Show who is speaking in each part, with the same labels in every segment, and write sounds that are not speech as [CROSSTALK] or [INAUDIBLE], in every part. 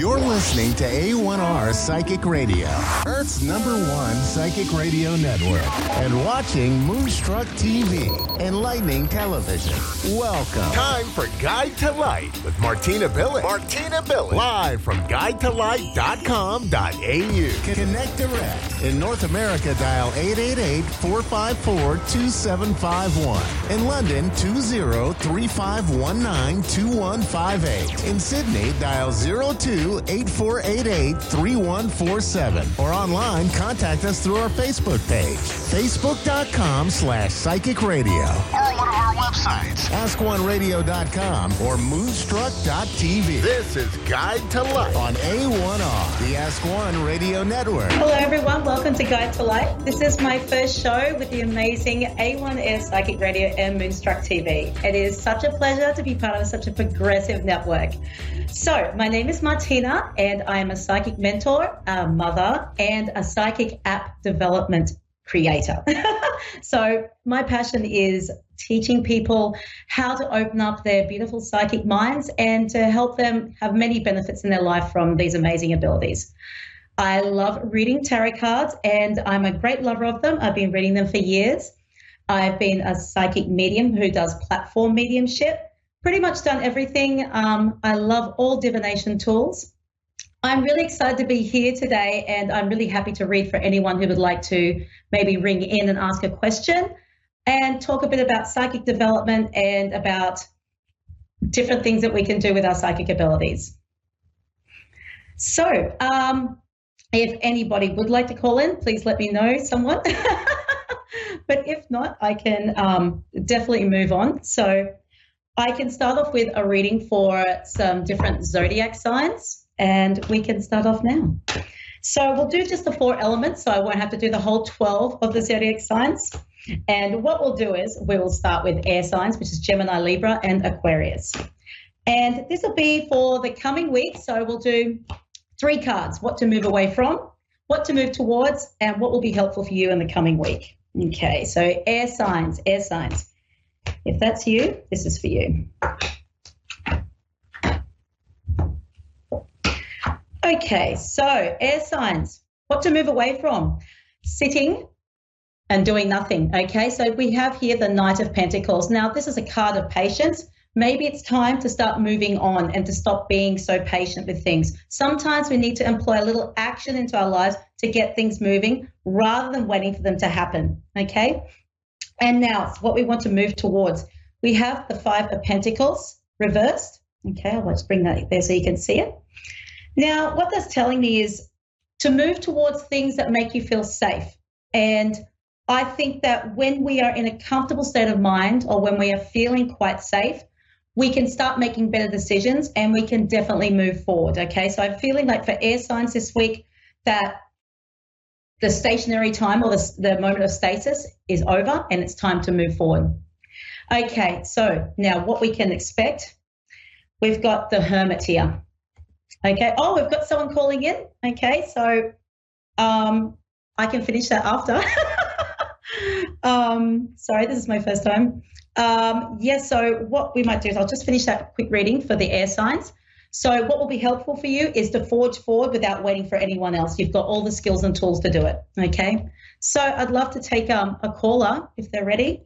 Speaker 1: You're listening to A1R Psychic Radio, Earth's number one psychic radio network, and watching Moonstruck TV, and Lightning television. Welcome. Time for Guide to Light with Martina Billig. Martina Billig. Live from guidetolight.com.au. Connect direct. In North America, dial 888-454-2751. In London, 20-3519-2158. In Sydney, dial 02-8488-3147. Or online, contact us through our Facebook page, facebook.com slash psychic radio. Or one of our websites, askoneradio.com or moonstruck.tv. This is Guide to Light on A1R, the Ask One Radio Network.
Speaker 2: Hello, everyone. Welcome to Guide to Light. This is my first show with the amazing A1R Psychic Radio and Moonstruck TV. It is such a pleasure to be part of such a progressive network. So, my name is Martina, and I am a psychic mentor, a mother, and a psychic app development creator. [LAUGHS] so, my passion is teaching people how to open up their beautiful psychic minds and to help them have many benefits in their life from these amazing abilities. I love reading tarot cards and I'm a great lover of them. I've been reading them for years. I've been a psychic medium who does platform mediumship, pretty much done everything. Um, I love all divination tools. I'm really excited to be here today, and I'm really happy to read for anyone who would like to maybe ring in and ask a question and talk a bit about psychic development and about different things that we can do with our psychic abilities. So, um, if anybody would like to call in, please let me know, someone. [LAUGHS] but if not, I can um, definitely move on. So, I can start off with a reading for some different zodiac signs, and we can start off now. So, we'll do just the four elements, so I won't have to do the whole 12 of the zodiac signs. And what we'll do is we will start with air signs, which is Gemini, Libra, and Aquarius. And this will be for the coming week. So we'll do three cards what to move away from, what to move towards, and what will be helpful for you in the coming week. Okay, so air signs, air signs. If that's you, this is for you. Okay, so air signs, what to move away from. Sitting, and doing nothing. Okay, so we have here the Knight of Pentacles. Now, this is a card of patience. Maybe it's time to start moving on and to stop being so patient with things. Sometimes we need to employ a little action into our lives to get things moving rather than waiting for them to happen. Okay, and now what we want to move towards. We have the Five of Pentacles reversed. Okay, I'll just bring that there so you can see it. Now, what that's telling me is to move towards things that make you feel safe and I think that when we are in a comfortable state of mind or when we are feeling quite safe, we can start making better decisions and we can definitely move forward. Okay, so I'm feeling like for air signs this week that the stationary time or the, the moment of stasis is over and it's time to move forward. Okay, so now what we can expect we've got the hermit here. Okay, oh, we've got someone calling in. Okay, so um, I can finish that after. [LAUGHS] um, sorry, this is my first time. Um, yes, so what we might do is I'll just finish that quick reading for the air signs. So, what will be helpful for you is to forge forward without waiting for anyone else. You've got all the skills and tools to do it. Okay. So, I'd love to take um, a caller if they're ready.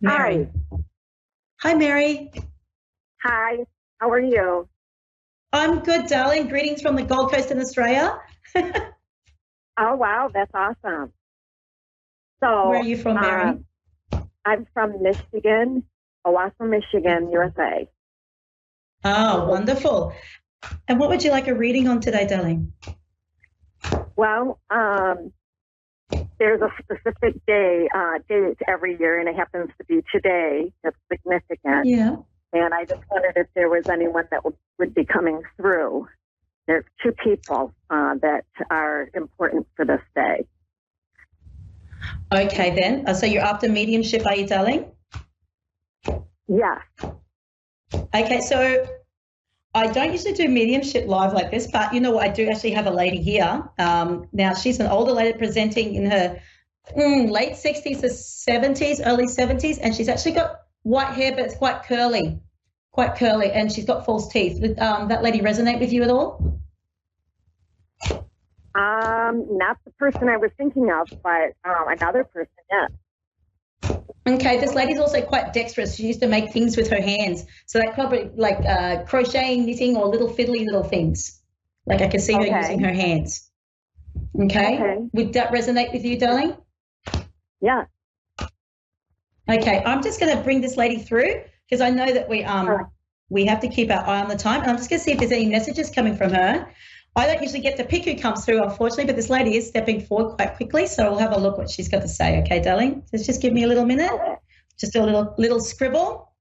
Speaker 3: Mary.
Speaker 2: Hi. Hi, Mary.
Speaker 3: Hi. How are you?
Speaker 2: I'm good, darling. Greetings from the Gold Coast in Australia. [LAUGHS]
Speaker 3: oh, wow. That's awesome. So,
Speaker 2: where are you from, Mary?
Speaker 3: Uh, I'm from Michigan, Owosso, Michigan, USA.
Speaker 2: Oh, wonderful. And what would you like a reading on today, darling?
Speaker 3: Well, um, there's a specific day, uh, date every year, and it happens to be today. That's significant.
Speaker 2: Yeah.
Speaker 3: And I just wondered if there was anyone that would, would be coming through. There's two people uh, that are important for this day.
Speaker 2: Okay, then. Uh, so you're after mediumship, are you, darling?
Speaker 3: Yeah.
Speaker 2: Okay, so I don't usually do mediumship live like this, but you know what? I do actually have a lady here. Um, now, she's an older lady presenting in her mm, late 60s to 70s, early 70s, and she's actually got white hair, but it's quite curly. quite curly, and she's got false teeth. Would um, that lady resonate with you at all?
Speaker 3: Um, not the person I was thinking of, but um, another person, yes.
Speaker 2: Okay, this lady's also quite dexterous. She used to make things with her hands. So that probably like uh, crocheting, knitting, or little fiddly little things. Like I can see
Speaker 3: Okay.
Speaker 2: her using her hands. Okay?
Speaker 3: Okay.
Speaker 2: Would that resonate with you, darling?
Speaker 3: Yeah.
Speaker 2: Okay, I'm just going to bring this lady through because I know that we um
Speaker 3: Alright.
Speaker 2: we have to keep our eye on the time, and I'm just going to see if there's any messages coming from her. I don't usually get to pick who comes through, unfortunately, but this lady is stepping forward quite quickly, so we'll have a look what she's got to say. Okay, darling, just just give me a little minute, just do a little little scribble.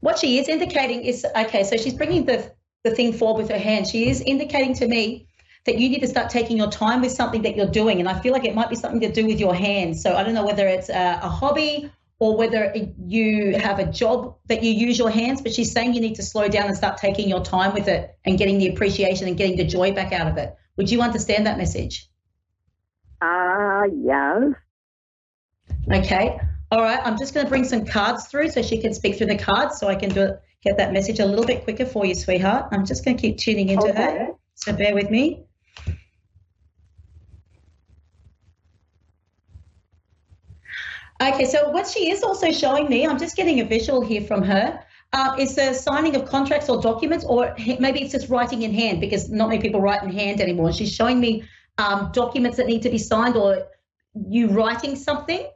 Speaker 2: What she is indicating is okay, so she's bringing the the thing forward with her hand. She is indicating to me that you need to start taking your time with something that you're doing, and I feel like it might be something to do with your hands. So I don't know whether it's a, a hobby or whether you have a job that you use your hands, but she's saying you need to slow down and start taking your time with it and getting the appreciation and getting the joy back out of it. Would you understand that message?
Speaker 3: Uh, yes.
Speaker 2: Okay. All right. I'm just going to bring some cards through so she can speak through the cards so I can do it, get that message a little bit quicker for you, sweetheart. I'm just going to keep tuning into her.
Speaker 3: Okay.
Speaker 2: So bear with me. Okay, so what she is also showing me, I'm just getting a visual here from her, uh, is the signing of contracts or documents, or maybe it's just writing in hand because not many people write in hand anymore. She's showing me um, documents that need to be signed or you writing something.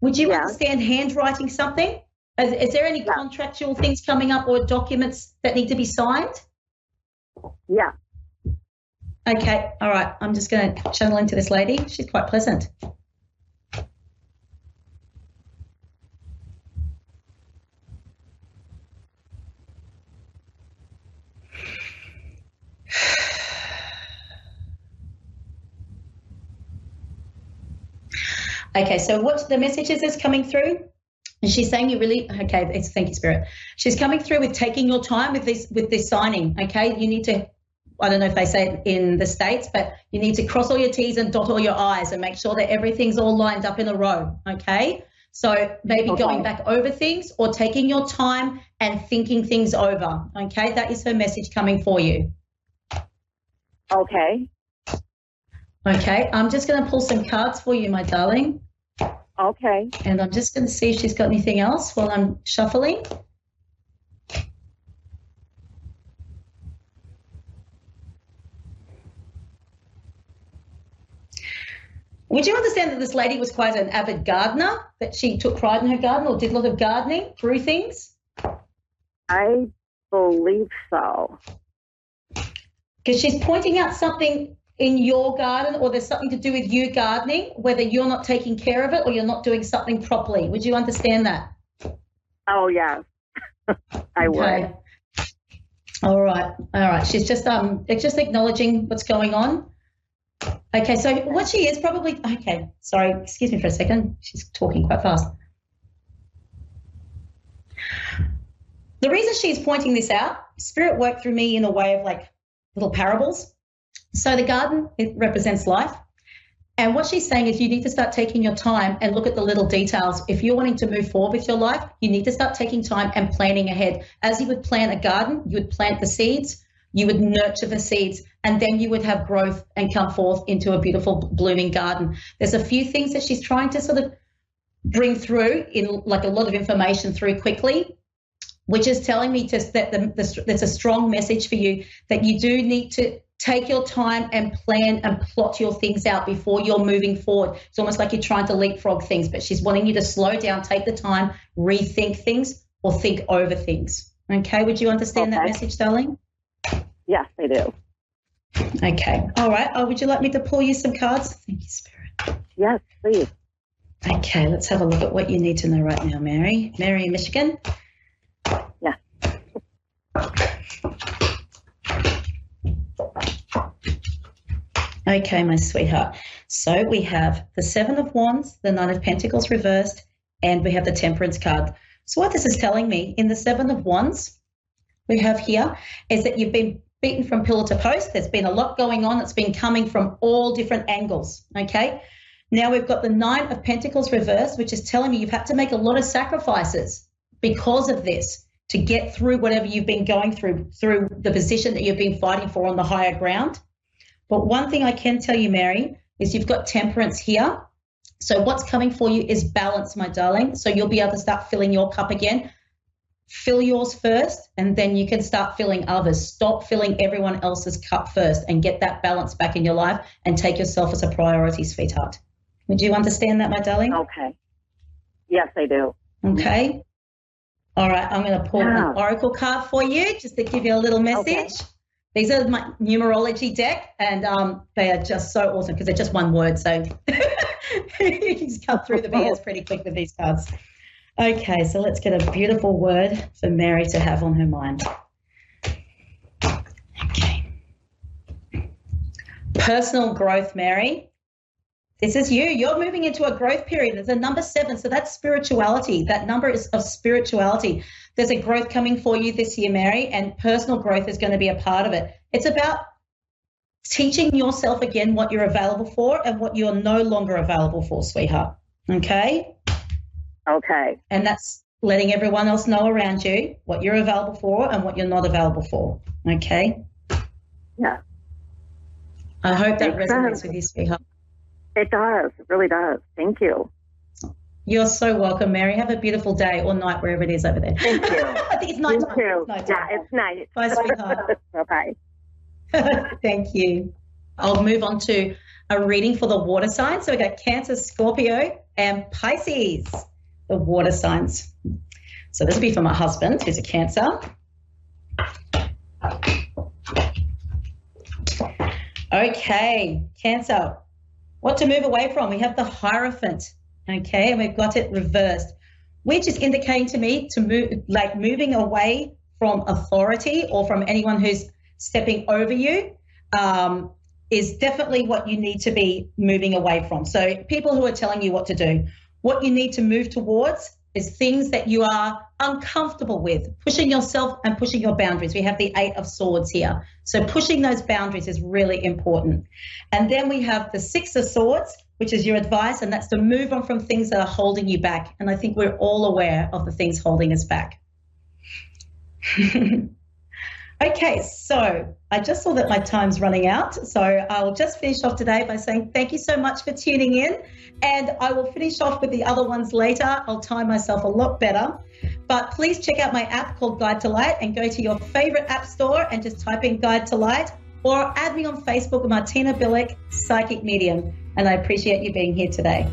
Speaker 2: Would you
Speaker 3: Yeah.
Speaker 2: understand handwriting something? Is, is there any
Speaker 3: Yeah.
Speaker 2: contractual things coming up or documents that need to be signed?
Speaker 3: Yeah.
Speaker 2: Okay, all right. I'm just going to channel into this lady. She's quite pleasant. Okay, so what the message is that's coming through? And she's saying you really okay. It's thank you, spirit. She's coming through with taking your time with this with this signing. Okay, you need to. I don't know if they say it in the states, but you need to cross all your T's and dot all your I's and make sure that everything's all lined up in a row. Okay, so maybe
Speaker 3: Okay.
Speaker 2: going back over things or taking your time and thinking things over. Okay, that is her message coming for you.
Speaker 3: Okay.
Speaker 2: Okay, I'm just going to pull some cards for you, my darling.
Speaker 3: Okay.
Speaker 2: And I'm just going to see if she's got anything else while I'm shuffling. Would you understand that this lady was quite an avid gardener, that she took pride in her garden or did a lot of gardening, grew things?
Speaker 3: I believe so.
Speaker 2: Because she's pointing out something in your garden or there's something to do with you gardening, whether you're not taking care of it or you're not doing something properly. Would you understand that?
Speaker 3: Oh, yeah. [LAUGHS] I would.
Speaker 2: Okay. All right. All right. She's just um it's just acknowledging what's going on. Okay, so what she is probably okay, sorry, excuse me for a second. She's talking quite fast. The reason she's pointing this out, spirit worked through me in a way of like little parables. So the garden it represents life. And what she's saying is you need to start taking your time and look at the little details. If you're wanting to move forward with your life, you need to start taking time and planning ahead. As you would plant a garden, you would plant the seeds, you would nurture the seeds, and then you would have growth and come forth into a beautiful blooming garden. There's a few things that she's trying to sort of bring through in like a lot of information through quickly, which is telling me just that the, the, there's a strong message for you that you do need to take your time and plan and plot your things out before you're moving forward. It's almost like you're trying to leapfrog things, but she's wanting you to slow down, take the time, rethink things, or think over things. Okay, would you understand that message, darling?
Speaker 3: Yes, I do.
Speaker 2: Okay, all right. Oh, would you like me to pull you some cards? Thank you, Spirit.
Speaker 3: Yes, please.
Speaker 2: Okay, let's have a look at what you need to know right now, Mary. Mary in Michigan.
Speaker 3: Yeah.
Speaker 2: Okay, my sweetheart. So we have the Seven of Wands, the Nine of Pentacles reversed, and we have the Temperance card. So what this is telling me in the Seven of Wands, we have here is that you've been beaten from pillar to post. There's been a lot going on that's been coming from all different angles. Okay. Now we've got the Nine of Pentacles reversed, which is telling me you've had to make a lot of sacrifices because of this to get through whatever you've been going through, through the position that you've been fighting for on the higher ground. But one thing I can tell you, Mary, is you've got temperance here. So what's coming for you is balance, my darling. So you'll be able to start filling your cup again. Fill yours first, and then you can start filling others. Stop filling everyone else's cup first and get that balance back in your life and take yourself as a priority, sweetheart. Would you understand that, my darling?
Speaker 3: Okay. Yes, I do.
Speaker 2: Okay. All right, I'm going to pull yeah. an oracle card for you just to give you a little message. Okay. These are my numerology deck, and um, they are just so awesome because they're just one word. So [LAUGHS] you can just cut through the BS [LAUGHS] pretty quick with these cards. Okay, so let's get a beautiful word for Mary to have on her mind. Okay. Personal growth, Mary. This is you. You're moving into a growth period. There's a number seven. So that's spirituality. That number is of spirituality. There's a growth coming for you this year, Mary, and personal growth is going to be a part of it. It's about teaching yourself again what you're available for and what you're no longer available for, sweetheart. Okay?
Speaker 3: Okay.
Speaker 2: And that's letting everyone else know around you what you're available for and what you're not available for. Okay?
Speaker 3: Yeah.
Speaker 2: I hope that Makes resonates sense. with you, sweetheart.
Speaker 3: It does. It really does. Thank you.
Speaker 2: You're so welcome, Mary. Have a beautiful day or night wherever it is over there.
Speaker 3: Thank you. [LAUGHS] I
Speaker 2: think it's night
Speaker 3: time. It's night time. Yeah, it's night.
Speaker 2: Bye, sweetheart. [LAUGHS]
Speaker 3: Bye. [LAUGHS]
Speaker 2: Thank you. I'll move on to a reading for the water signs. So we got Cancer, Scorpio, and Pisces, the water signs. So this will be for my husband, who's a Cancer. Okay, Cancer. What to move away from? We have the Hierophant, okay, and we've got it reversed, which is indicating to me to move, like moving away from authority or from anyone who's stepping over you. Um, is definitely what you need to be moving away from. So, people who are telling you what to do, what you need to move towards is things that you are uncomfortable with, pushing yourself and pushing your boundaries. We have the Eight of Swords here. So pushing those boundaries is really important. And then we have the Six of Swords, which is your advice, and that's to move on from things that are holding you back. And I think we're all aware of the things holding us back. [LAUGHS] Okay, so I just saw that my time's running out. So I'll just finish off today by saying thank you so much for tuning in. And I will finish off with the other ones later. I'll time myself a lot better. But please check out my app called Guide to Light and go to your favorite app store and just type in Guide to Light or add me on Facebook, Martina Billick, Psychic Medium. And I appreciate you being here today.